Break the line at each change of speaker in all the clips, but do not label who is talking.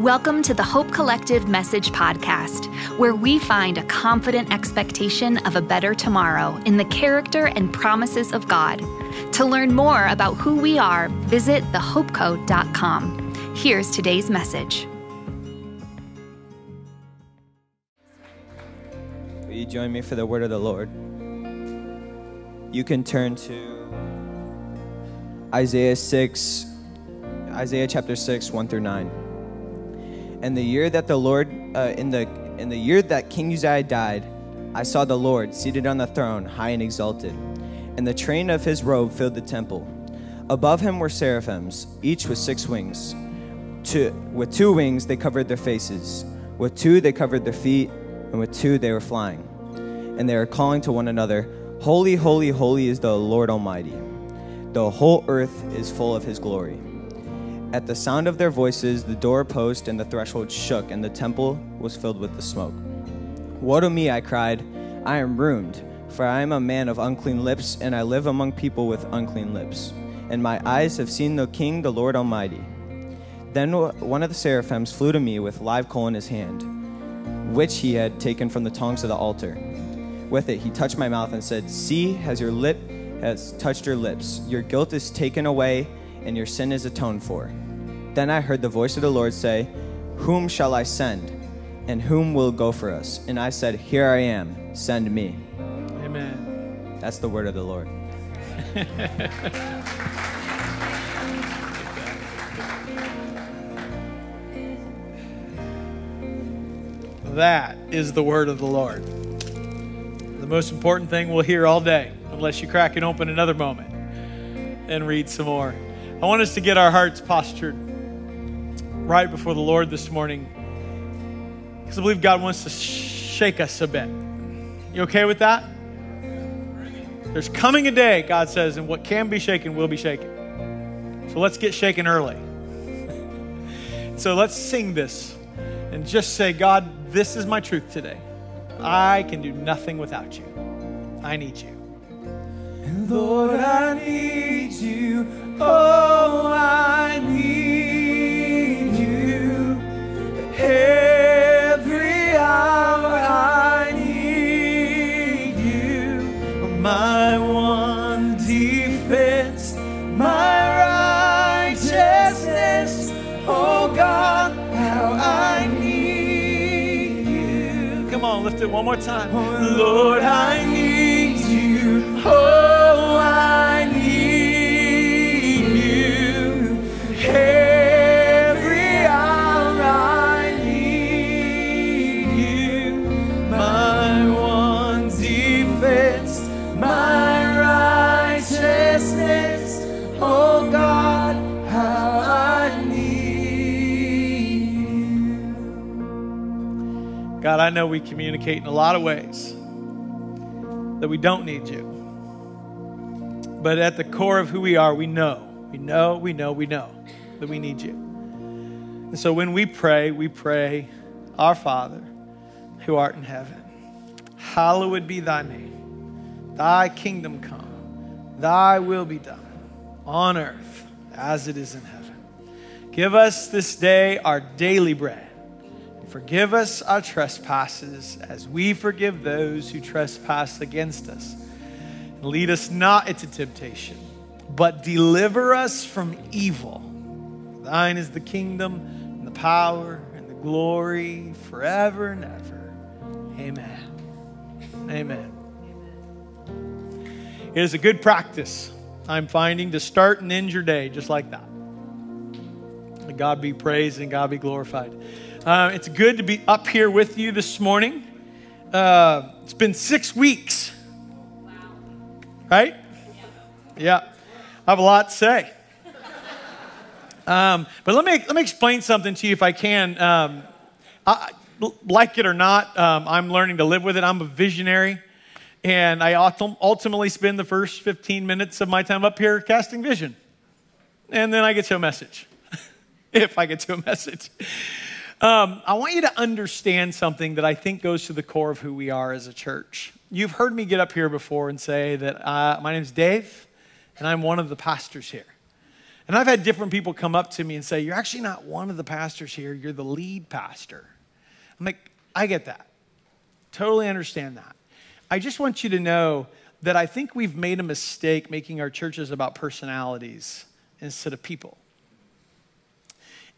Welcome to the Hope Collective Message Podcast, where we find a confident expectation of a better tomorrow in the character and promises of God. To learn more about who we are, visit thehopeco.com. Here's today's message.
Will you join me for the word of the Lord? You can turn to Isaiah 6, Isaiah chapter 6, 1 through 9. And the year that the Lord, uh, in the in the year that King Uzziah died, I saw the Lord seated on the throne, high and exalted, and the train of his robe filled the temple. Above him were seraphims, each with six wings. Two, with two wings they covered their faces, with two they covered their feet, and with two they were flying. And they were calling to one another, Holy, holy, holy is the Lord Almighty. The whole earth is full of his glory. At the sound of their voices, the doorpost and the threshold shook, and the temple was filled with the smoke. Woe to me, I cried, I am ruined, for I am a man of unclean lips, and I live among people with unclean lips. And my eyes have seen the King, the Lord Almighty. Then one of the seraphims flew to me with live coal in his hand, which he had taken from the tongs of the altar. With it, he touched my mouth and said, See, has your lip has touched your lips. Your guilt is taken away, and your sin is atoned for. Then I heard the voice of the Lord say, Whom shall I send? And whom will go for us? And I said, Here I am, send me.
Amen.
That's the word of the Lord.
That is the word of the Lord. The most important thing we'll hear all day, unless you crack it open another moment and read some more. I want us to get our hearts postured right before the Lord this morning because I believe God wants to shake us a bit. You okay with that? There's coming a day, God says, and what can be shaken will be shaken. So let's get shaken early. so let's sing this and just say, God, this is my truth today. I can do nothing without you. I need you.
And Lord, I need you. Oh, I need you. Every hour I need you. My one defense, my righteousness. Oh, God, how I need you.
Come on, lift it one more time.
Oh, Lord, I need you. Oh,
communicate in a lot of ways that we don't need you. But at the core of who we are, we know, we know, we know, we know that we need you. And so when we pray, we pray, Our Father, who art in heaven, hallowed be thy name. Thy kingdom come, thy will be done on earth as it is in heaven. Give us this day our daily bread. Forgive us our trespasses as we forgive those who trespass against us. Lead us not into temptation, but deliver us from evil. Thine is the kingdom and the power and the glory forever and ever. Amen. Amen. It is a good practice, I'm finding, to start and end your day just like that. God be praised and God be glorified. Uh, it's good to be up here with you this morning. Uh, it's been six weeks, right? Yeah, I have a lot to say. Um, but let me let me explain something to you if I can. Um, I, like it or not, um, I'm learning to live with it. I'm a visionary, and I ultimately spend the first 15 minutes of my time up here casting vision, and then I get to a message, if I get to a message. Um, I want you to understand something that I think goes to the core of who we are as a church. You've heard me get up here before and say that uh, my name's Dave, and I'm one of the pastors here. And I've had different people come up to me and say, You're actually not one of the pastors here, you're the lead pastor. I'm like, I get that. Totally understand that. I just want you to know that I think we've made a mistake making our churches about personalities instead of people.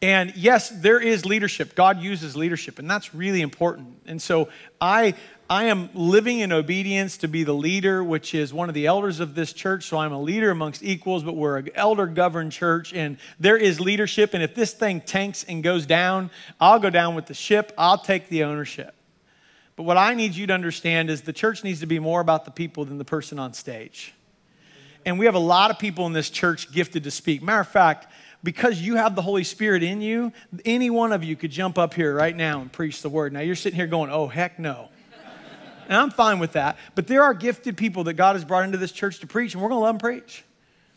And yes, there is leadership. God uses leadership, and that's really important. And so I, I am living in obedience to be the leader, which is one of the elders of this church. So I'm a leader amongst equals, but we're an elder governed church, and there is leadership. And if this thing tanks and goes down, I'll go down with the ship, I'll take the ownership. But what I need you to understand is the church needs to be more about the people than the person on stage. And we have a lot of people in this church gifted to speak. Matter of fact, because you have the Holy Spirit in you, any one of you could jump up here right now and preach the word. Now you're sitting here going, oh, heck no. and I'm fine with that. But there are gifted people that God has brought into this church to preach, and we're going to let them preach.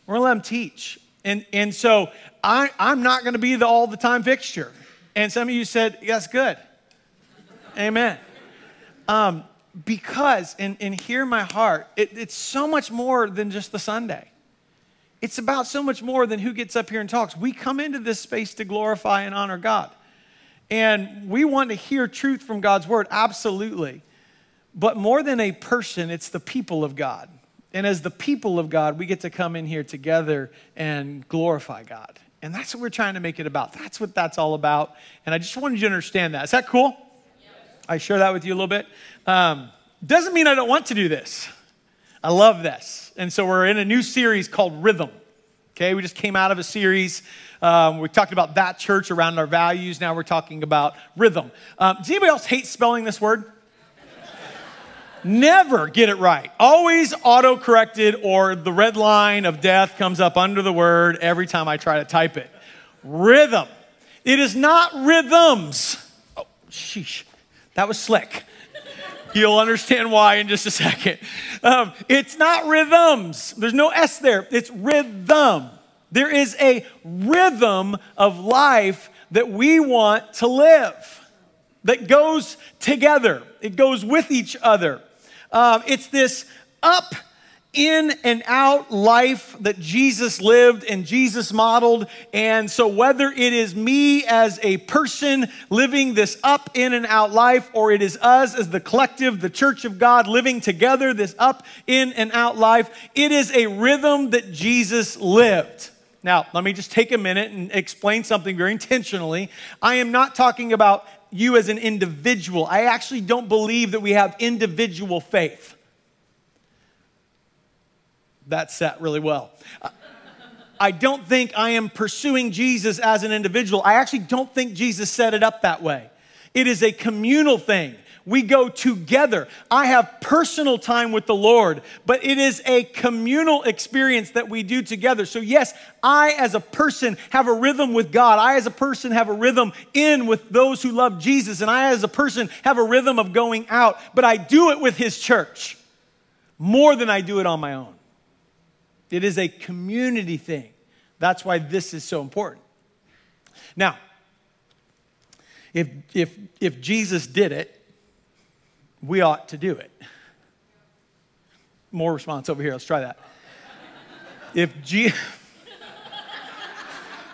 We're going to let them teach. And, and so I, I'm not going to be the all the time fixture. And some of you said, that's good. Amen. Um, because, and, and hear my heart, it, it's so much more than just the Sunday. It's about so much more than who gets up here and talks. We come into this space to glorify and honor God. And we want to hear truth from God's word, absolutely. But more than a person, it's the people of God. And as the people of God, we get to come in here together and glorify God. And that's what we're trying to make it about. That's what that's all about. And I just wanted you to understand that. Is that cool? I share that with you a little bit. Um, doesn't mean I don't want to do this. I love this. And so we're in a new series called Rhythm. Okay, we just came out of a series. Um, we talked about that church around our values. Now we're talking about rhythm. Um, does anybody else hate spelling this word? Never get it right. Always auto corrected, or the red line of death comes up under the word every time I try to type it. Rhythm. It is not rhythms. Oh, sheesh. That was slick. You'll understand why in just a second. Um, it's not rhythms. There's no S there. It's rhythm. There is a rhythm of life that we want to live that goes together, it goes with each other. Um, it's this up in and out life that Jesus lived and Jesus modeled. And so, whether it is me as a person living this up in and out life, or it is us as the collective, the church of God, living together this up in and out life, it is a rhythm that Jesus lived. Now, let me just take a minute and explain something very intentionally. I am not talking about you as an individual. I actually don't believe that we have individual faith that set really well. I don't think I am pursuing Jesus as an individual. I actually don't think Jesus set it up that way. It is a communal thing. We go together. I have personal time with the Lord, but it is a communal experience that we do together. So, yes, I as a person have a rhythm with God. I as a person have a rhythm in with those who love Jesus. And I as a person have a rhythm of going out, but I do it with His church more than I do it on my own. It is a community thing. That's why this is so important. Now, if, if, if Jesus did it, we ought to do it. More response over here. Let's try that. If Jesus,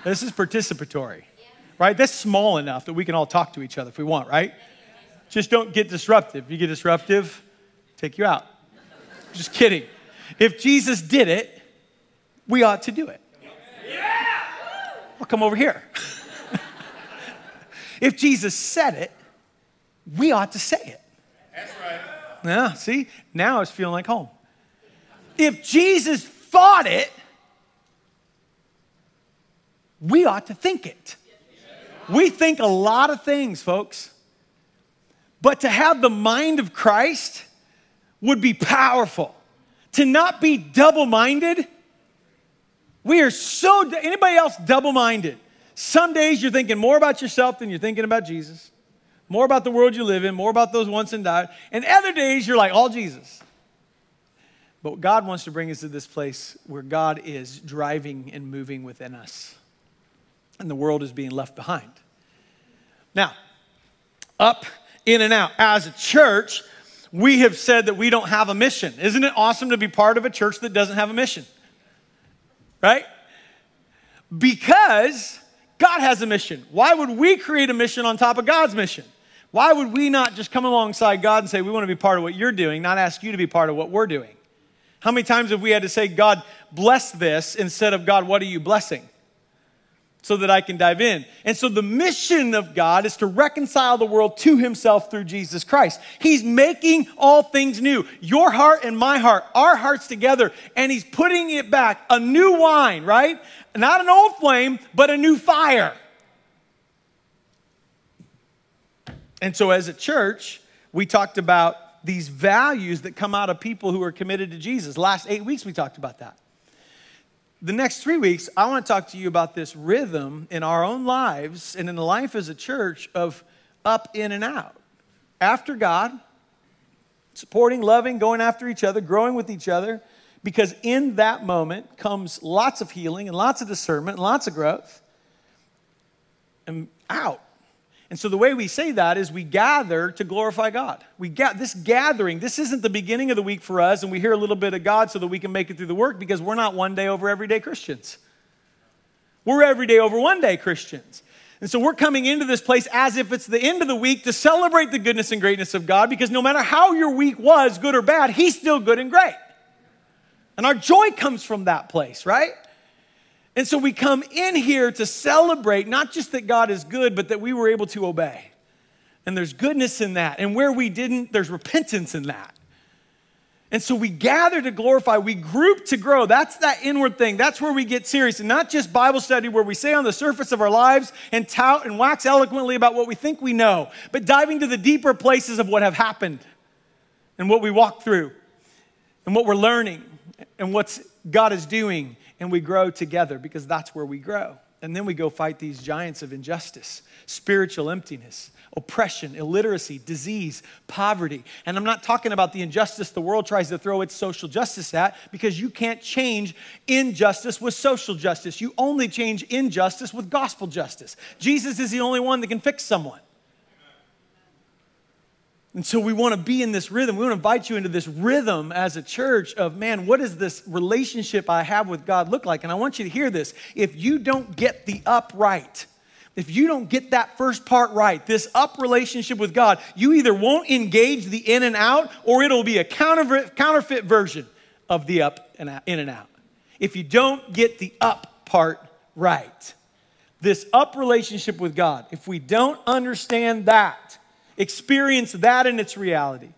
this is participatory, right? That's small enough that we can all talk to each other if we want, right? Just don't get disruptive. If you get disruptive, take you out. Just kidding. If Jesus did it, we ought to do it. Yeah! Well, come over here. if Jesus said it, we ought to say it.
That's right.
Yeah, see? Now it's feeling like home. If Jesus thought it, we ought to think it. We think a lot of things, folks. But to have the mind of Christ would be powerful. To not be double minded we are so, anybody else double minded? Some days you're thinking more about yourself than you're thinking about Jesus, more about the world you live in, more about those once and died. And other days you're like, all Jesus. But God wants to bring us to this place where God is driving and moving within us, and the world is being left behind. Now, up, in, and out. As a church, we have said that we don't have a mission. Isn't it awesome to be part of a church that doesn't have a mission? Right? Because God has a mission. Why would we create a mission on top of God's mission? Why would we not just come alongside God and say, We want to be part of what you're doing, not ask you to be part of what we're doing? How many times have we had to say, God, bless this, instead of, God, what are you blessing? So that I can dive in. And so the mission of God is to reconcile the world to himself through Jesus Christ. He's making all things new. Your heart and my heart, our hearts together, and he's putting it back. A new wine, right? Not an old flame, but a new fire. And so as a church, we talked about these values that come out of people who are committed to Jesus. Last eight weeks, we talked about that. The next three weeks, I want to talk to you about this rhythm in our own lives and in the life as a church of up, in, and out. After God, supporting, loving, going after each other, growing with each other, because in that moment comes lots of healing and lots of discernment and lots of growth. And out and so the way we say that is we gather to glorify God. We get this gathering. This isn't the beginning of the week for us, and we hear a little bit of God so that we can make it through the work because we're not one day over everyday Christians. We're everyday over one day Christians. And so we're coming into this place as if it's the end of the week to celebrate the goodness and greatness of God because no matter how your week was, good or bad, He's still good and great. And our joy comes from that place, right? And so we come in here to celebrate not just that God is good, but that we were able to obey. And there's goodness in that. And where we didn't, there's repentance in that. And so we gather to glorify, we group to grow. That's that inward thing. That's where we get serious. And not just Bible study where we say on the surface of our lives and tout and wax eloquently about what we think we know, but diving to the deeper places of what have happened and what we walk through and what we're learning and what God is doing and we grow together because that's where we grow. And then we go fight these giants of injustice, spiritual emptiness, oppression, illiteracy, disease, poverty. And I'm not talking about the injustice the world tries to throw its social justice at because you can't change injustice with social justice. You only change injustice with gospel justice. Jesus is the only one that can fix someone. And so we want to be in this rhythm. We want to invite you into this rhythm as a church of, man, what does this relationship I have with God look like? And I want you to hear this. If you don't get the up right, if you don't get that first part right, this up relationship with God, you either won't engage the in and out or it'll be a counterfeit, counterfeit version of the up and out, in and out. If you don't get the up part right, this up relationship with God, if we don't understand that, Experience that in its reality.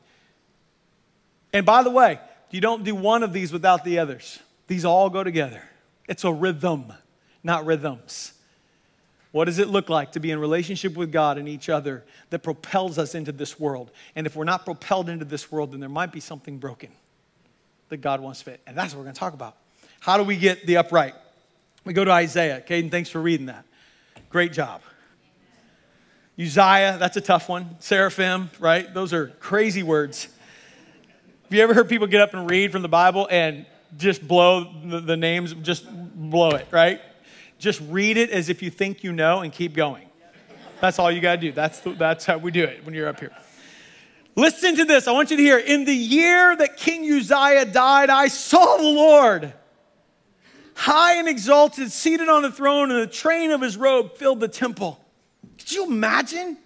And by the way, you don't do one of these without the others. These all go together. It's a rhythm, not rhythms. What does it look like to be in relationship with God and each other that propels us into this world? And if we're not propelled into this world, then there might be something broken that God wants fit. And that's what we're going to talk about. How do we get the upright? We go to Isaiah. Caden, thanks for reading that. Great job. Uzziah, that's a tough one. Seraphim, right? Those are crazy words. Have you ever heard people get up and read from the Bible and just blow the, the names, just blow it, right? Just read it as if you think you know and keep going. That's all you got to do. That's, the, that's how we do it when you're up here. Listen to this. I want you to hear. In the year that King Uzziah died, I saw the Lord high and exalted, seated on the throne, and the train of his robe filled the temple. Could you imagine?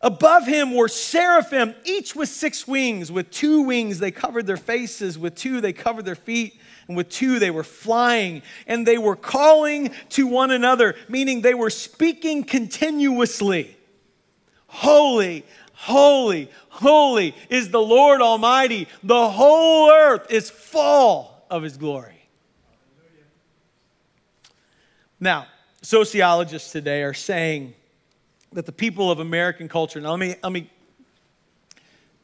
Above him were seraphim, each with six wings. With two wings, they covered their faces. With two, they covered their feet. And with two, they were flying. And they were calling to one another, meaning they were speaking continuously Holy, holy, holy is the Lord Almighty. The whole earth is full of his glory. Now, sociologists today are saying that the people of American culture, now let me, let me,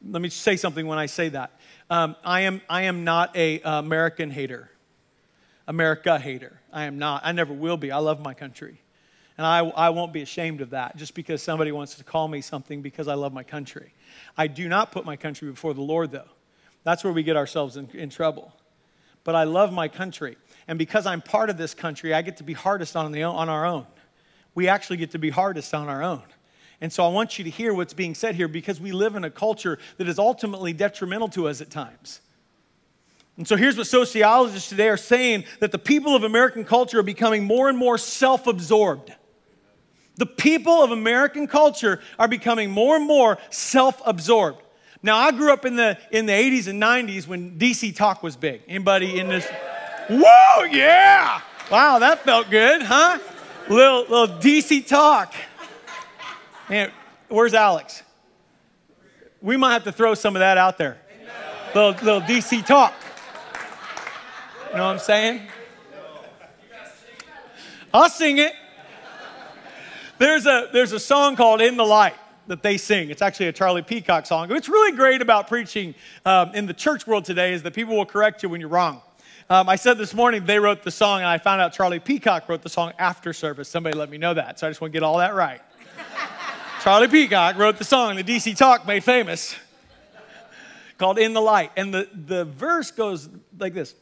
let me say something when I say that. Um, I, am, I am not a uh, American hater, America hater. I am not. I never will be. I love my country. And I, I won't be ashamed of that just because somebody wants to call me something because I love my country. I do not put my country before the Lord, though. That's where we get ourselves in, in trouble. But I love my country. And because I'm part of this country, I get to be hardest on, the, on our own. We actually get to be hardest on our own. And so I want you to hear what's being said here because we live in a culture that is ultimately detrimental to us at times. And so here's what sociologists today are saying that the people of American culture are becoming more and more self absorbed. The people of American culture are becoming more and more self absorbed. Now, I grew up in the, in the 80s and 90s when DC Talk was big. Anybody in this? Whoa, yeah! Wow, that felt good, huh? Little, little DC Talk. Man, where's Alex? We might have to throw some of that out there. Little, little DC Talk. You know what I'm saying? I'll sing it. There's a, there's a song called In the Light that they sing. It's actually a Charlie Peacock song. What's really great about preaching um, in the church world today is that people will correct you when you're wrong. Um, I said this morning they wrote the song, and I found out Charlie Peacock wrote the song after service. Somebody let me know that, so I just want to get all that right. Charlie Peacock wrote the song the DC Talk made famous called In the Light. And the, the verse goes like this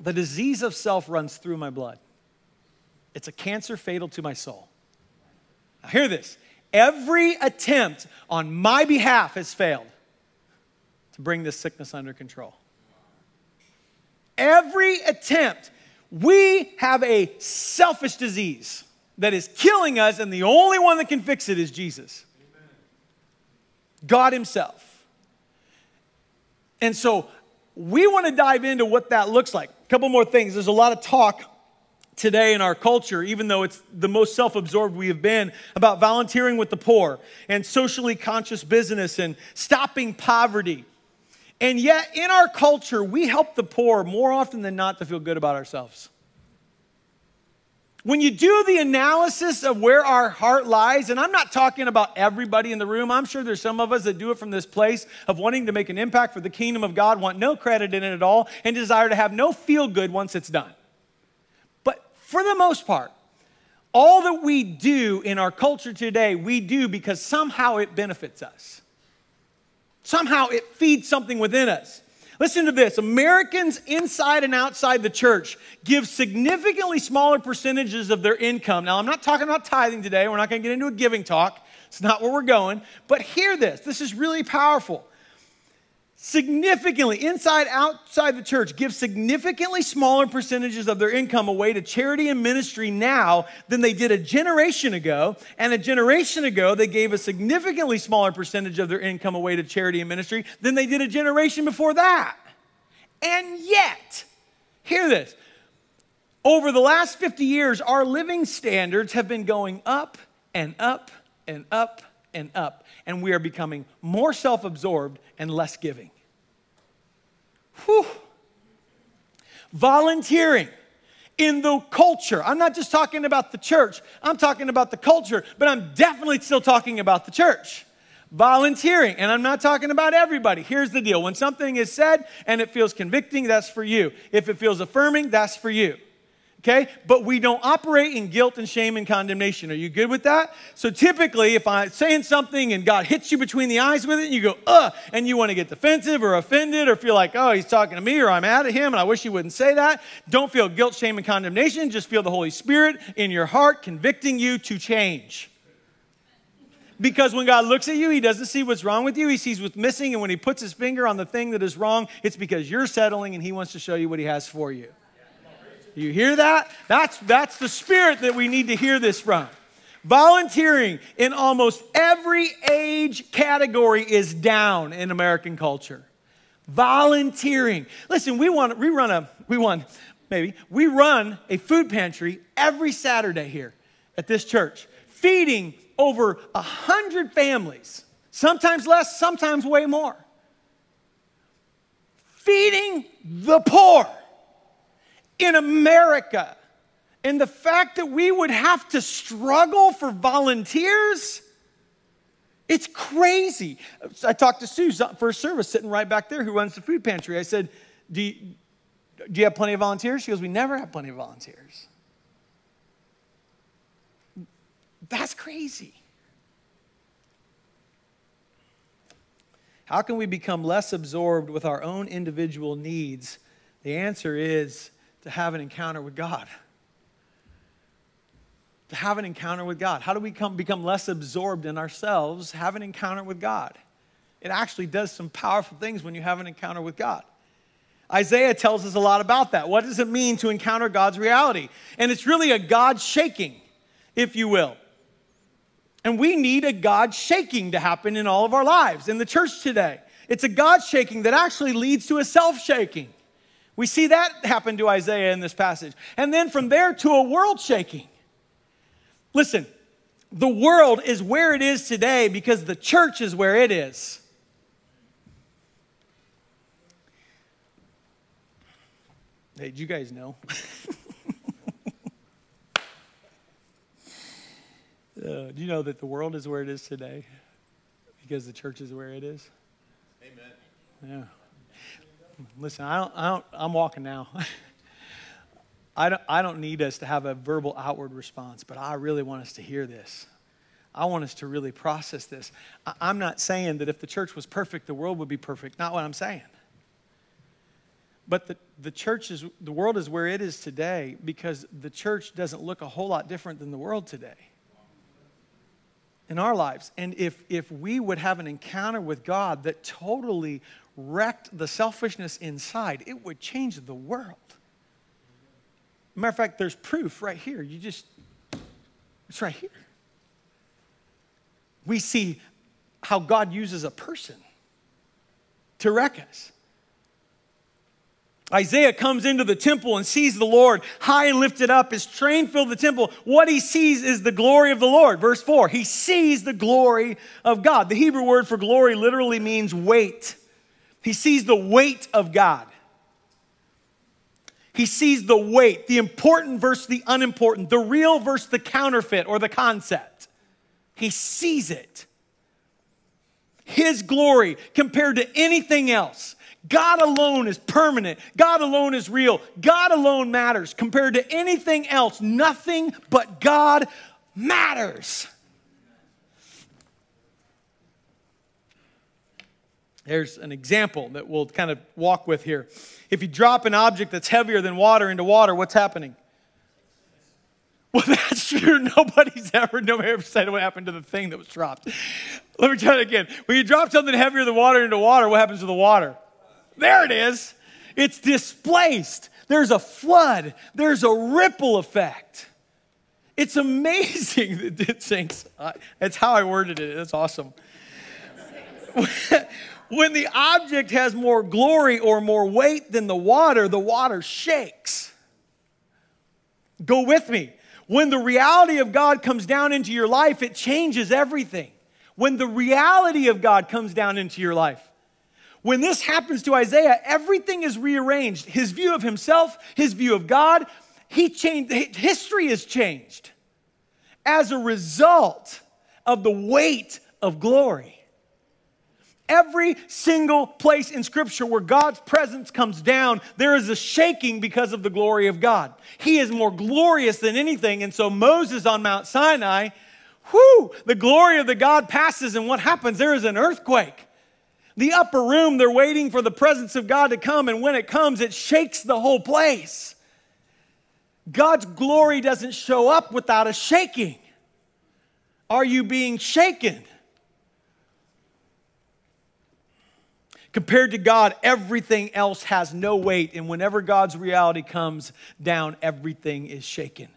The disease of self runs through my blood, it's a cancer fatal to my soul. Now, hear this every attempt on my behalf has failed to bring this sickness under control. Every attempt, we have a selfish disease that is killing us, and the only one that can fix it is Jesus. God Himself. And so we want to dive into what that looks like. A couple more things. There's a lot of talk today in our culture, even though it's the most self absorbed we have been, about volunteering with the poor and socially conscious business and stopping poverty. And yet, in our culture, we help the poor more often than not to feel good about ourselves. When you do the analysis of where our heart lies, and I'm not talking about everybody in the room, I'm sure there's some of us that do it from this place of wanting to make an impact for the kingdom of God, want no credit in it at all, and desire to have no feel good once it's done. For the most part, all that we do in our culture today, we do because somehow it benefits us. Somehow it feeds something within us. Listen to this Americans inside and outside the church give significantly smaller percentages of their income. Now, I'm not talking about tithing today. We're not going to get into a giving talk. It's not where we're going. But hear this this is really powerful. Significantly, inside, outside the church, give significantly smaller percentages of their income away to charity and ministry now than they did a generation ago. And a generation ago, they gave a significantly smaller percentage of their income away to charity and ministry than they did a generation before that. And yet, hear this over the last 50 years, our living standards have been going up and up and up and up. And we are becoming more self absorbed and less giving. Whew. Volunteering in the culture. I'm not just talking about the church, I'm talking about the culture, but I'm definitely still talking about the church. Volunteering, and I'm not talking about everybody. Here's the deal when something is said and it feels convicting, that's for you. If it feels affirming, that's for you okay? But we don't operate in guilt and shame and condemnation. Are you good with that? So typically, if I'm saying something and God hits you between the eyes with it, and you go, ugh, and you want to get defensive or offended or feel like, oh, he's talking to me or I'm mad at him and I wish he wouldn't say that, don't feel guilt, shame, and condemnation. Just feel the Holy Spirit in your heart convicting you to change. Because when God looks at you, He doesn't see what's wrong with you. He sees what's missing. And when He puts His finger on the thing that is wrong, it's because you're settling and He wants to show you what He has for you. You hear that? That's, that's the spirit that we need to hear this from. Volunteering in almost every age category is down in American culture. Volunteering. Listen, we want we run a we want maybe we run a food pantry every Saturday here at this church, feeding over a hundred families, sometimes less, sometimes way more. Feeding the poor in America. And the fact that we would have to struggle for volunteers, it's crazy. I talked to Sue first service sitting right back there who runs the food pantry. I said, do you, do you have plenty of volunteers? She goes, We never have plenty of volunteers. That's crazy. How can we become less absorbed with our own individual needs? The answer is to have an encounter with God. To have an encounter with God. How do we come, become less absorbed in ourselves? Have an encounter with God. It actually does some powerful things when you have an encounter with God. Isaiah tells us a lot about that. What does it mean to encounter God's reality? And it's really a God shaking, if you will. And we need a God shaking to happen in all of our lives, in the church today. It's a God shaking that actually leads to a self shaking. We see that happen to Isaiah in this passage. And then from there to a world shaking. Listen, the world is where it is today because the church is where it is. Hey, did you guys know? Uh, do you know that the world is where it is today because the church is where it is? Amen. Yeah. Listen, I don't, I don't, I'm walking now. I don't, I don't need us to have a verbal outward response, but I really want us to hear this. I want us to really process this. I, I'm not saying that if the church was perfect, the world would be perfect. Not what I'm saying. But the, the church is, the world is where it is today because the church doesn't look a whole lot different than the world today in our lives. And if, if we would have an encounter with God that totally wrecked the selfishness inside, it would change the world. Matter of fact, there's proof right here. You just, it's right here. We see how God uses a person to wreck us. Isaiah comes into the temple and sees the Lord high and lifted up. His train filled the temple. What he sees is the glory of the Lord. Verse 4 He sees the glory of God. The Hebrew word for glory literally means weight. He sees the weight of God. He sees the weight, the important versus the unimportant, the real versus the counterfeit or the concept. He sees it. His glory compared to anything else. God alone is permanent. God alone is real. God alone matters. Compared to anything else, nothing but God matters. There's an example that we'll kind of walk with here. If you drop an object that's heavier than water into water, what's happening? Well, that's true. Nobody's ever, nobody ever said what happened to the thing that was dropped. Let me try it again. When you drop something heavier than water into water, what happens to the water? There it is. It's displaced. There's a flood. There's a ripple effect. It's amazing that it sinks. That's how I worded it. That's awesome. when the object has more glory or more weight than the water, the water shakes. Go with me. When the reality of God comes down into your life, it changes everything. When the reality of God comes down into your life, when this happens to Isaiah, everything is rearranged. His view of himself, his view of God, he changed, history has changed as a result of the weight of glory. Every single place in Scripture where God's presence comes down, there is a shaking because of the glory of God. He is more glorious than anything. And so Moses on Mount Sinai, whoo, the glory of the God passes, and what happens? There is an earthquake. The upper room, they're waiting for the presence of God to come, and when it comes, it shakes the whole place. God's glory doesn't show up without a shaking. Are you being shaken? Compared to God, everything else has no weight, and whenever God's reality comes down, everything is shaken.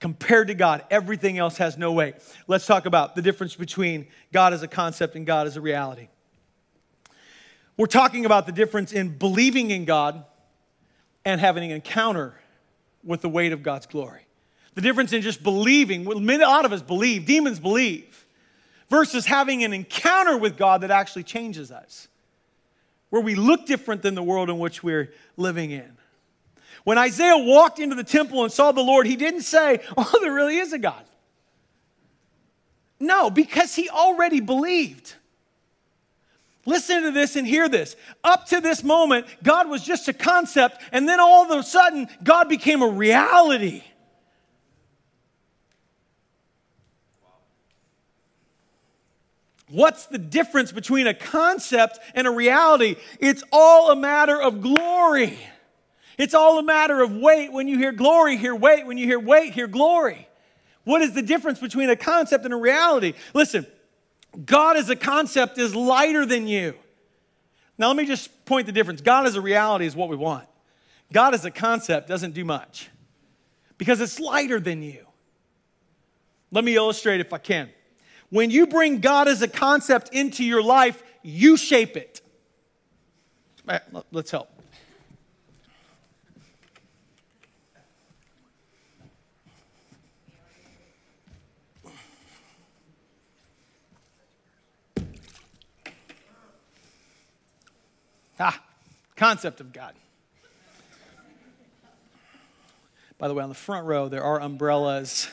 Compared to God, everything else has no weight. Let's talk about the difference between God as a concept and God as a reality. We're talking about the difference in believing in God and having an encounter with the weight of God's glory. The difference in just believing, a lot of us believe, demons believe, versus having an encounter with God that actually changes us, where we look different than the world in which we're living in. When Isaiah walked into the temple and saw the Lord, he didn't say, Oh, there really is a God. No, because he already believed. Listen to this and hear this. Up to this moment, God was just a concept, and then all of a sudden, God became a reality. What's the difference between a concept and a reality? It's all a matter of glory. It's all a matter of weight. When you hear glory, hear weight. When you hear weight, hear glory. What is the difference between a concept and a reality? Listen, God as a concept is lighter than you. Now, let me just point the difference. God as a reality is what we want. God as a concept doesn't do much because it's lighter than you. Let me illustrate if I can. When you bring God as a concept into your life, you shape it. Let's help. Ah, concept of God. By the way, on the front row, there are umbrellas.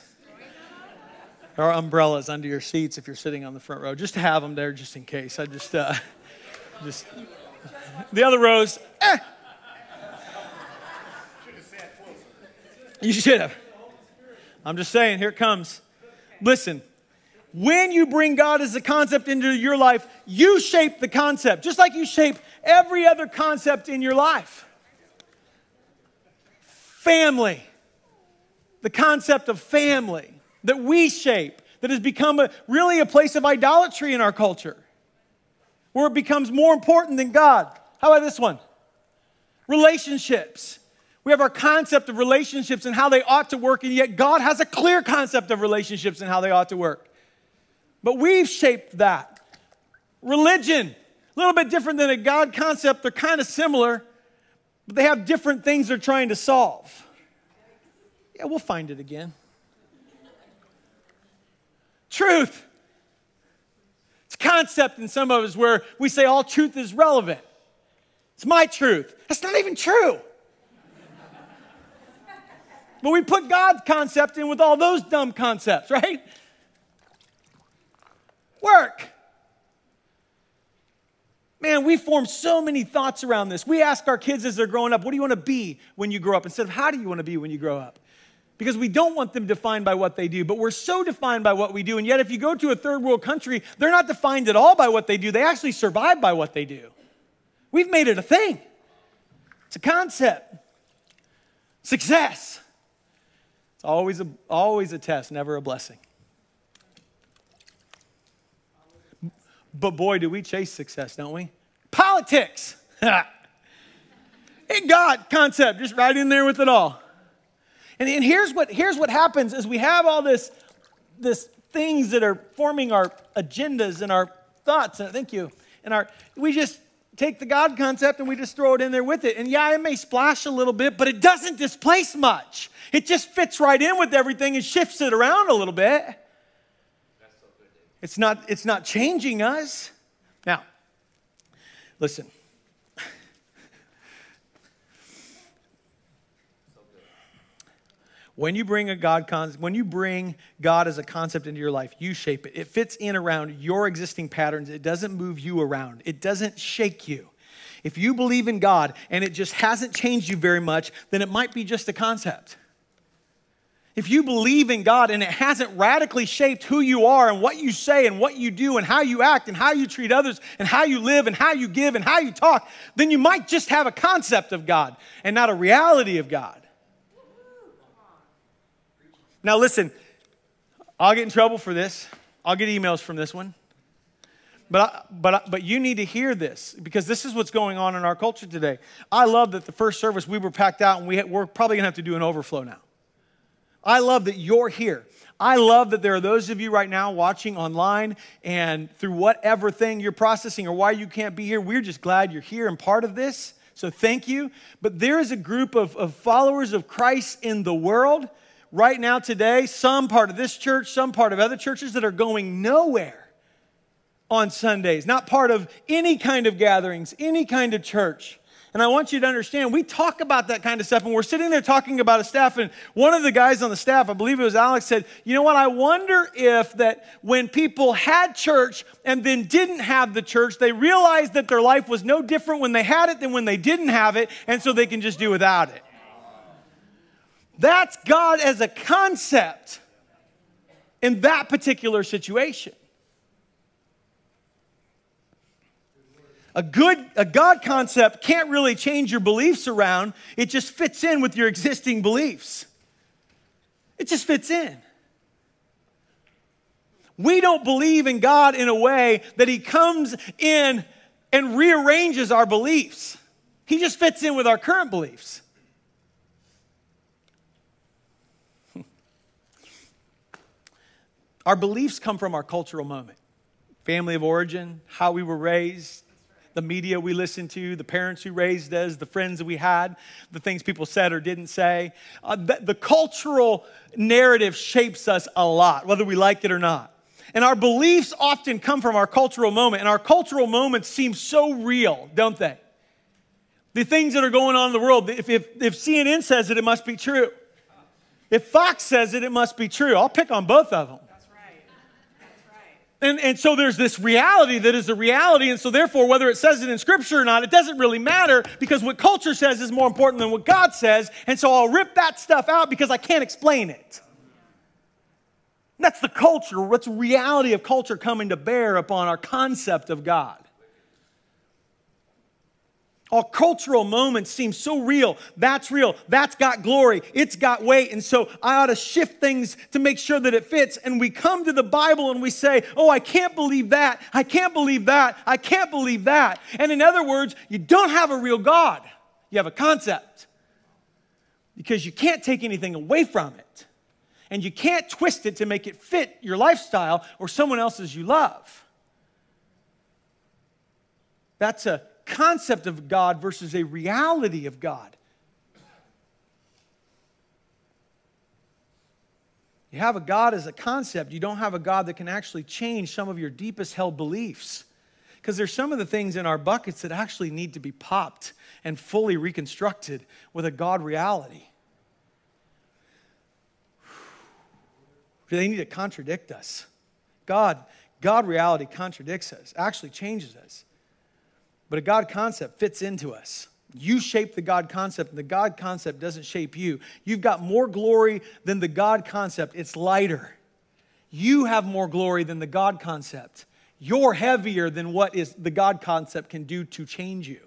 There are umbrellas under your seats if you're sitting on the front row. Just to have them there, just in case. I just, uh, just the other rows. Eh. You should have. I'm just saying. Here it comes. Listen, when you bring God as a concept into your life, you shape the concept, just like you shape every other concept in your life. Family, the concept of family that we shape, that has become a, really a place of idolatry in our culture, where it becomes more important than God. How about this one? Relationships. We have our concept of relationships and how they ought to work, and yet God has a clear concept of relationships and how they ought to work. But we've shaped that. Religion, a little bit different than a God concept. They're kind of similar, but they have different things they're trying to solve. Yeah, we'll find it again. Truth. It's a concept in some of us where we say all truth is relevant. It's my truth. That's not even true. but we put God's concept in with all those dumb concepts, right? Work. Man, we form so many thoughts around this. We ask our kids as they're growing up, what do you want to be when you grow up? Instead of how do you want to be when you grow up? Because we don't want them defined by what they do, but we're so defined by what we do. And yet, if you go to a third world country, they're not defined at all by what they do. They actually survive by what they do. We've made it a thing, it's a concept. Success. It's always a, always a test, never a blessing. But boy, do we chase success, don't we? Politics. hey, God concept, just right in there with it all. And, and here's, what, here's what happens is we have all this, this things that are forming our agendas and our thoughts, and thank you, and our, we just take the God concept and we just throw it in there with it. And yeah, it may splash a little bit, but it doesn't displace much. It just fits right in with everything and shifts it around a little bit. It's not, it's not changing us. Now, listen. When you bring a God con- when you bring God as a concept into your life, you shape it. It fits in around your existing patterns. It doesn't move you around. It doesn't shake you. If you believe in God and it just hasn't changed you very much, then it might be just a concept. If you believe in God and it hasn't radically shaped who you are and what you say and what you do and how you act and how you treat others and how you live and how you give and how you talk, then you might just have a concept of God and not a reality of God. Now, listen, I'll get in trouble for this. I'll get emails from this one. But, but, but you need to hear this because this is what's going on in our culture today. I love that the first service we were packed out and we, we're probably going to have to do an overflow now. I love that you're here. I love that there are those of you right now watching online and through whatever thing you're processing or why you can't be here. We're just glad you're here and part of this. So thank you. But there is a group of, of followers of Christ in the world right now, today, some part of this church, some part of other churches that are going nowhere on Sundays, not part of any kind of gatherings, any kind of church. And I want you to understand, we talk about that kind of stuff, and we're sitting there talking about a staff, and one of the guys on the staff, I believe it was Alex, said, You know what? I wonder if that when people had church and then didn't have the church, they realized that their life was no different when they had it than when they didn't have it, and so they can just do without it. That's God as a concept in that particular situation. A good a God concept can't really change your beliefs around. It just fits in with your existing beliefs. It just fits in. We don't believe in God in a way that he comes in and rearranges our beliefs. He just fits in with our current beliefs. Our beliefs come from our cultural moment family of origin, how we were raised, the media we listened to, the parents who raised us, the friends that we had, the things people said or didn't say. Uh, the, the cultural narrative shapes us a lot, whether we like it or not. And our beliefs often come from our cultural moment, and our cultural moments seem so real, don't they? The things that are going on in the world, if, if, if CNN says it, it must be true. If Fox says it, it must be true. I'll pick on both of them. And, and so there's this reality that is a reality. And so, therefore, whether it says it in Scripture or not, it doesn't really matter because what culture says is more important than what God says. And so I'll rip that stuff out because I can't explain it. That's the culture. What's reality of culture coming to bear upon our concept of God? Our cultural moments seem so real. That's real. That's got glory. It's got weight. And so I ought to shift things to make sure that it fits. And we come to the Bible and we say, Oh, I can't believe that. I can't believe that. I can't believe that. And in other words, you don't have a real God, you have a concept. Because you can't take anything away from it. And you can't twist it to make it fit your lifestyle or someone else's you love. That's a concept of God versus a reality of God. You have a God as a concept, you don't have a God that can actually change some of your deepest held beliefs. Because there's some of the things in our buckets that actually need to be popped and fully reconstructed with a God reality. They need to contradict us. God, God reality contradicts us, actually changes us. But a God concept fits into us. You shape the God concept, and the God concept doesn't shape you. You've got more glory than the God concept, it's lighter. You have more glory than the God concept. You're heavier than what is the God concept can do to change you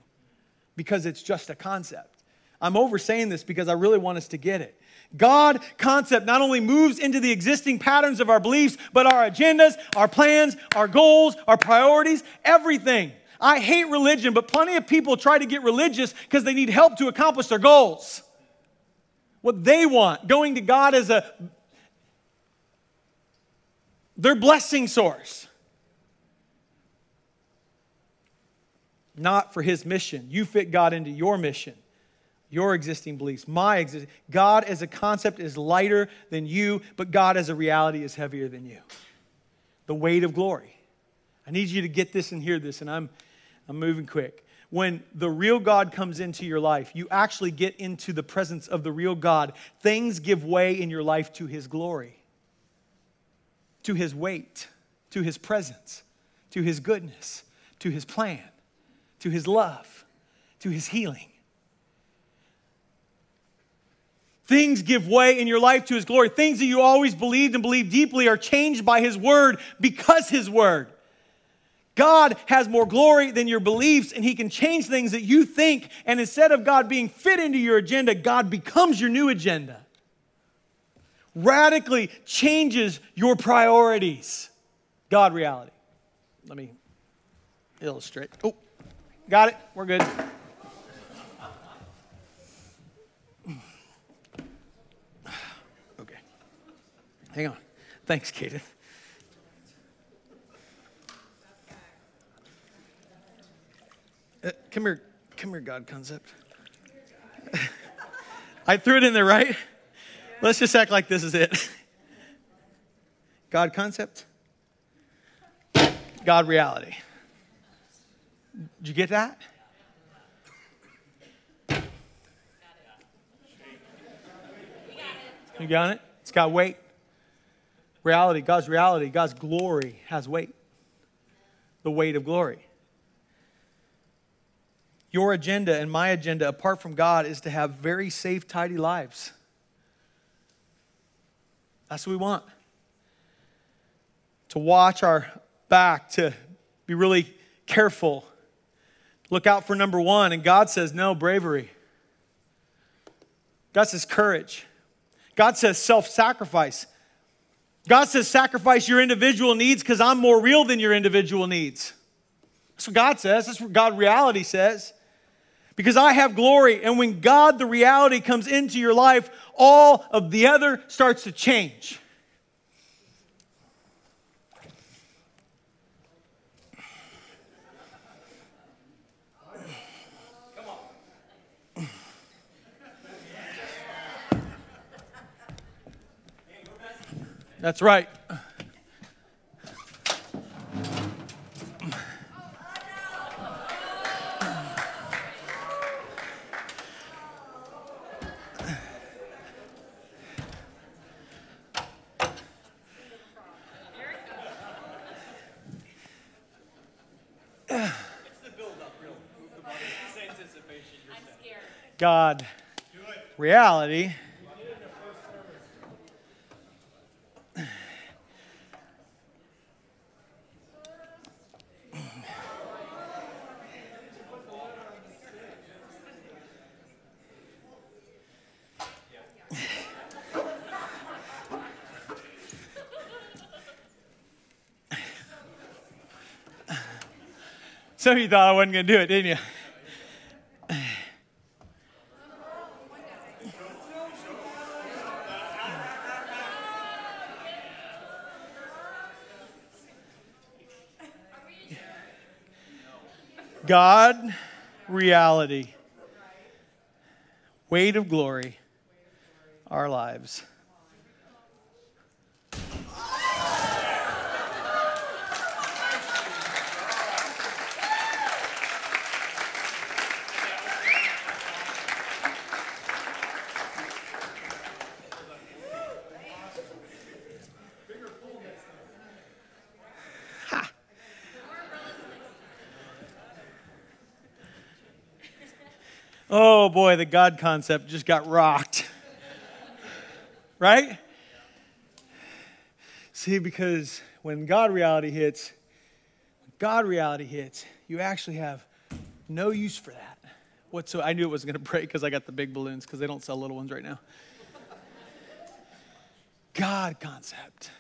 because it's just a concept. I'm oversaying this because I really want us to get it. God concept not only moves into the existing patterns of our beliefs, but our agendas, our plans, our goals, our priorities, everything. I hate religion, but plenty of people try to get religious because they need help to accomplish their goals. What they want, going to God as a their blessing source. Not for his mission. You fit God into your mission, your existing beliefs, my existing. God as a concept is lighter than you, but God as a reality is heavier than you. The weight of glory. I need you to get this and hear this, and I'm I'm moving quick. When the real God comes into your life, you actually get into the presence of the real God. Things give way in your life to His glory, to His weight, to His presence, to His goodness, to His plan, to His love, to His healing. Things give way in your life to His glory. Things that you always believed and believed deeply are changed by His word because His word. God has more glory than your beliefs, and He can change things that you think. And instead of God being fit into your agenda, God becomes your new agenda. Radically changes your priorities. God reality. Let me illustrate. Oh, got it. We're good. Okay. Hang on. Thanks, Kaden. Come here, come here, God concept. I threw it in there, right? Let's just act like this is it. God concept, God reality. Did you get that? You got it? It's got weight. Reality, God's reality, God's glory has weight. The weight of glory. Your agenda and my agenda, apart from God, is to have very safe, tidy lives. That's what we want. To watch our back, to be really careful. Look out for number one. And God says, no, bravery. God says, courage. God says, self sacrifice. God says, sacrifice your individual needs because I'm more real than your individual needs. That's what God says. That's what God reality says. Because I have glory. And when God, the reality, comes into your life, all of the other starts to change. That's right. God, reality. Some of you thought I wasn't going to do it, didn't you? God, reality, weight of glory, our lives. Oh boy, the God concept just got rocked. right? See, because when God reality hits, God reality hits, you actually have no use for that. What so I knew it was going to break because I got the big balloons because they don't sell little ones right now. God concept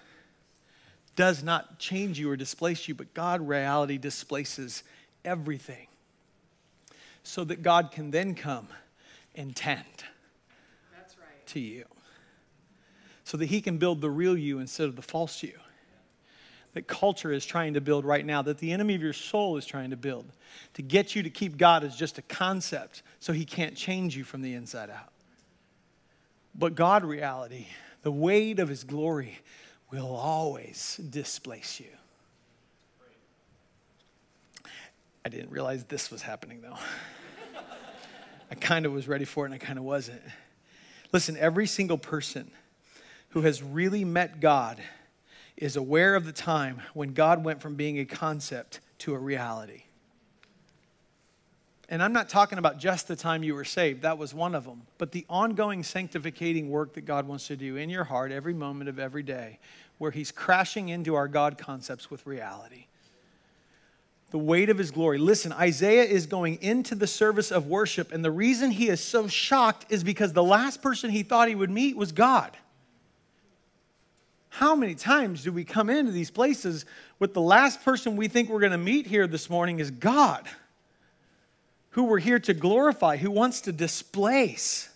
does not change you or displace you, but God reality displaces everything so that God can then come and tend
right.
to you. So that he can build the real you instead of the false you. That culture is trying to build right now, that the enemy of your soul is trying to build, to get you to keep God as just a concept so he can't change you from the inside out. But God reality, the weight of his glory, will always displace you. I didn't realize this was happening though. I kind of was ready for it and I kind of wasn't. Listen, every single person who has really met God is aware of the time when God went from being a concept to a reality. And I'm not talking about just the time you were saved, that was one of them, but the ongoing sanctificating work that God wants to do in your heart every moment of every day, where He's crashing into our God concepts with reality the weight of his glory. Listen, Isaiah is going into the service of worship, and the reason he is so shocked is because the last person he thought he would meet was God. How many times do we come into these places with the last person we think we're going to meet here this morning is God, who we're here to glorify, who wants to displace?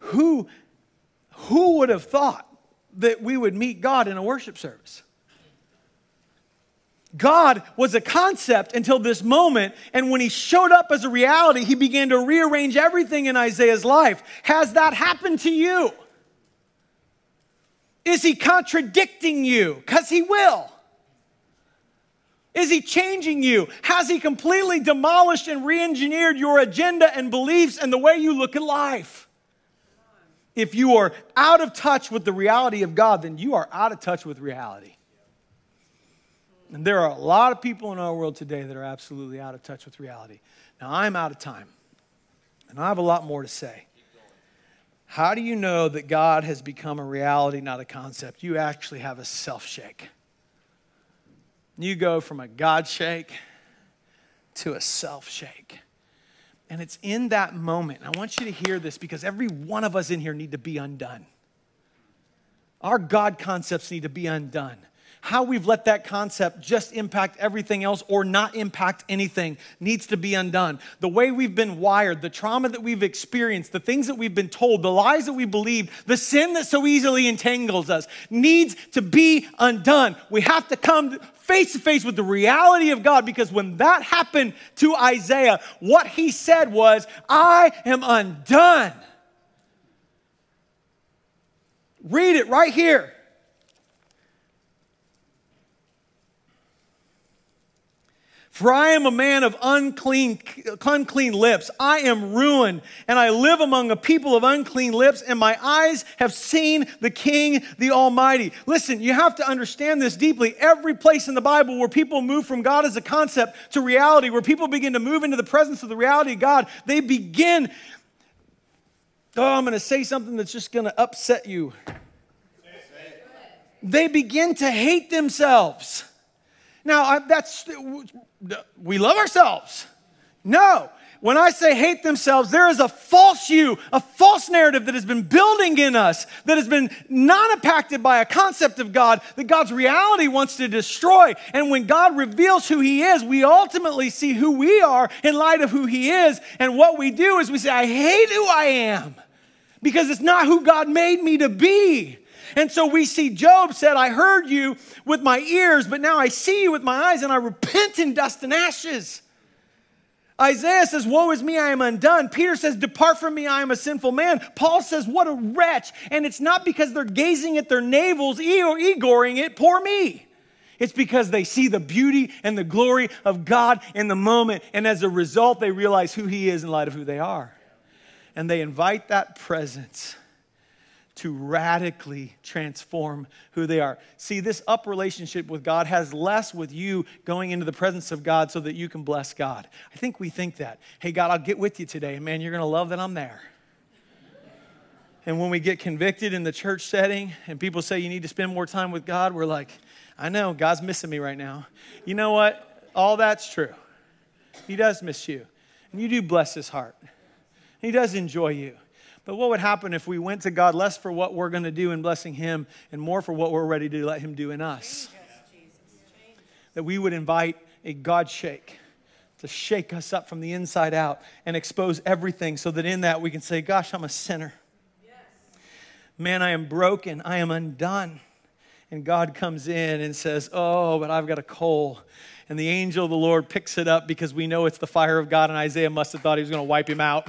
Who, who would have thought that we would meet God in a worship service? God was a concept until this moment, and when he showed up as a reality, he began to rearrange everything in Isaiah's life. Has that happened to you? Is he contradicting you? Because he will. Is he changing you? Has he completely demolished and re engineered your agenda and beliefs and the way you look at life? If you are out of touch with the reality of God, then you are out of touch with reality. And there are a lot of people in our world today that are absolutely out of touch with reality. Now, I'm out of time, and I have a lot more to say. How do you know that God has become a reality, not a concept? You actually have a self shake. You go from a God shake to a self shake. And it's in that moment. I want you to hear this because every one of us in here need to be undone. Our God concepts need to be undone. How we've let that concept just impact everything else or not impact anything needs to be undone. The way we've been wired, the trauma that we've experienced, the things that we've been told, the lies that we believe, the sin that so easily entangles us needs to be undone. We have to come face to face with the reality of God because when that happened to Isaiah, what he said was, I am undone. Read it right here. For I am a man of unclean, unclean lips. I am ruined, and I live among a people of unclean lips, and my eyes have seen the King, the Almighty. Listen, you have to understand this deeply. Every place in the Bible where people move from God as a concept to reality, where people begin to move into the presence of the reality of God, they begin. Oh, I'm going to say something that's just going to upset you. They begin to hate themselves. Now, that's, we love ourselves. No. When I say hate themselves, there is a false you, a false narrative that has been building in us, that has been not impacted by a concept of God that God's reality wants to destroy. And when God reveals who He is, we ultimately see who we are in light of who He is. And what we do is we say, I hate who I am because it's not who God made me to be. And so we see Job said, I heard you with my ears, but now I see you with my eyes, and I repent in dust and ashes. Isaiah says, Woe is me, I am undone. Peter says, Depart from me, I am a sinful man. Paul says, What a wretch. And it's not because they're gazing at their navels, or egoring it, poor me. It's because they see the beauty and the glory of God in the moment. And as a result, they realize who He is in light of who they are. And they invite that presence to radically transform who they are. See, this up relationship with God has less with you going into the presence of God so that you can bless God. I think we think that. Hey, God, I'll get with you today. Man, you're going to love that I'm there. And when we get convicted in the church setting and people say you need to spend more time with God, we're like, I know, God's missing me right now. You know what? All that's true. He does miss you. And you do bless his heart. He does enjoy you. But what would happen if we went to God less for what we're going to do in blessing Him and more for what we're ready to let Him do in us? That we would invite a God shake to shake us up from the inside out and expose everything so that in that we can say, Gosh, I'm a sinner. Man, I am broken. I am undone. And God comes in and says, Oh, but I've got a coal. And the angel of the Lord picks it up because we know it's the fire of God, and Isaiah must have thought he was going to wipe him out.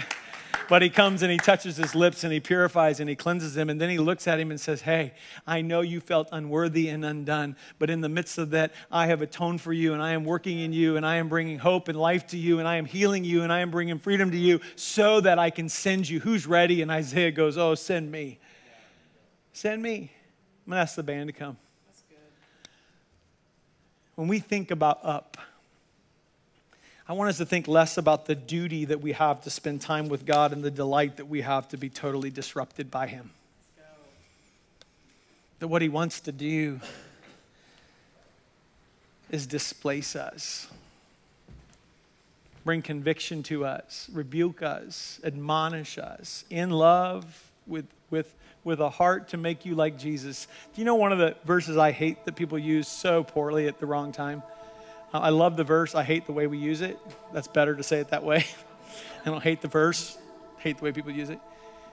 But he comes and he touches his lips and he purifies and he cleanses him. And then he looks at him and says, Hey, I know you felt unworthy and undone, but in the midst of that, I have atoned for you and I am working in you and I am bringing hope and life to you and I am healing you and I am bringing freedom to you so that I can send you. Who's ready? And Isaiah goes, Oh, send me. Send me. I'm going to ask the band to come. When we think about up, I want us to think less about the duty that we have to spend time with God and the delight that we have to be totally disrupted by Him. That what He wants to do is displace us, bring conviction to us, rebuke us, admonish us in love with, with, with a heart to make you like Jesus. Do you know one of the verses I hate that people use so poorly at the wrong time? I love the verse. I hate the way we use it. That's better to say it that way. I don't hate the verse, hate the way people use it.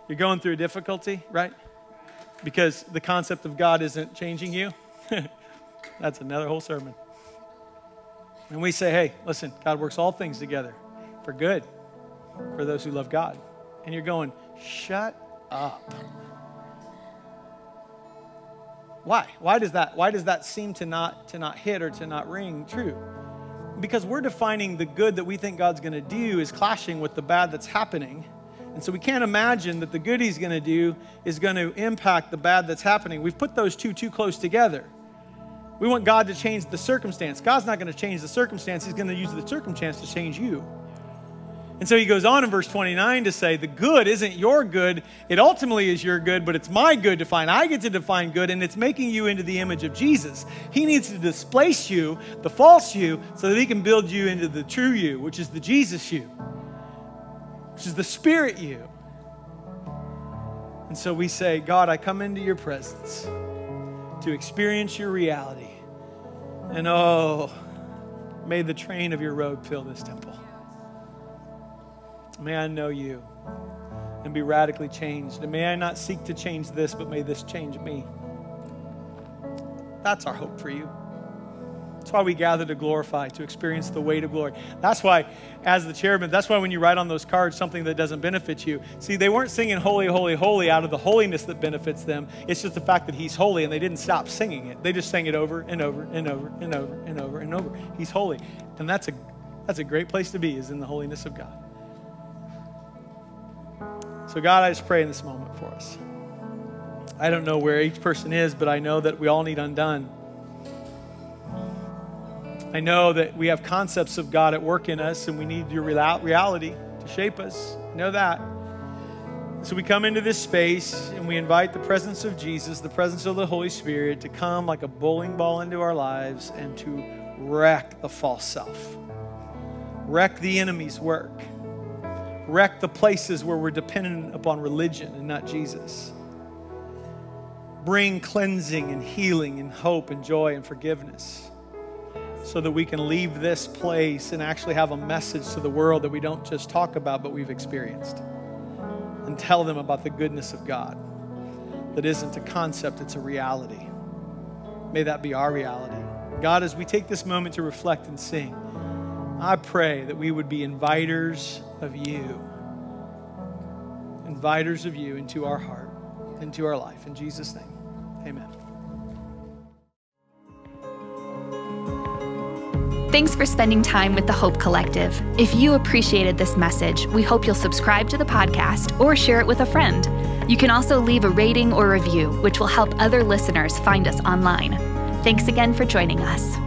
You're going through a difficulty, right? Because the concept of God isn't changing you. That's another whole sermon. And we say, hey, listen, God works all things together for good for those who love God. And you're going, shut up. Why? Why does that? Why does that seem to not to not hit or to not ring true? Because we're defining the good that we think God's going to do is clashing with the bad that's happening. And so we can't imagine that the good he's going to do is going to impact the bad that's happening. We've put those two too close together. We want God to change the circumstance. God's not going to change the circumstance. He's going to use the circumstance to change you. And so he goes on in verse 29 to say, The good isn't your good. It ultimately is your good, but it's my good to find. I get to define good, and it's making you into the image of Jesus. He needs to displace you, the false you, so that he can build you into the true you, which is the Jesus you, which is the spirit you. And so we say, God, I come into your presence to experience your reality, And oh, may the train of your robe fill this temple. May I know you and be radically changed. And may I not seek to change this, but may this change me. That's our hope for you. That's why we gather to glorify, to experience the weight of glory. That's why, as the chairman, that's why when you write on those cards something that doesn't benefit you, see, they weren't singing holy, holy, holy out of the holiness that benefits them. It's just the fact that he's holy, and they didn't stop singing it. They just sang it over and over and over and over and over and over. He's holy. And that's a that's a great place to be, is in the holiness of God. So, God, I just pray in this moment for us. I don't know where each person is, but I know that we all need undone. I know that we have concepts of God at work in us, and we need your reality to shape us. I know that. So we come into this space and we invite the presence of Jesus, the presence of the Holy Spirit, to come like a bowling ball into our lives and to wreck the false self, wreck the enemy's work, wreck the places where we're dependent upon religion and not Jesus. Bring cleansing and healing and hope and joy and forgiveness so that we can leave this place and actually have a message to the world that we don't just talk about, but we've experienced. And tell them about the goodness of God that isn't a concept, it's a reality. May that be our reality. God, as we take this moment to reflect and sing, I pray that we would be inviters of you, inviters of you into our heart, into our life. In Jesus' name, amen.
Thanks for spending time with the Hope Collective. If you appreciated this message, we hope you'll subscribe to the podcast or share it with a friend. You can also leave a rating or review, which will help other listeners find us online. Thanks again for joining us.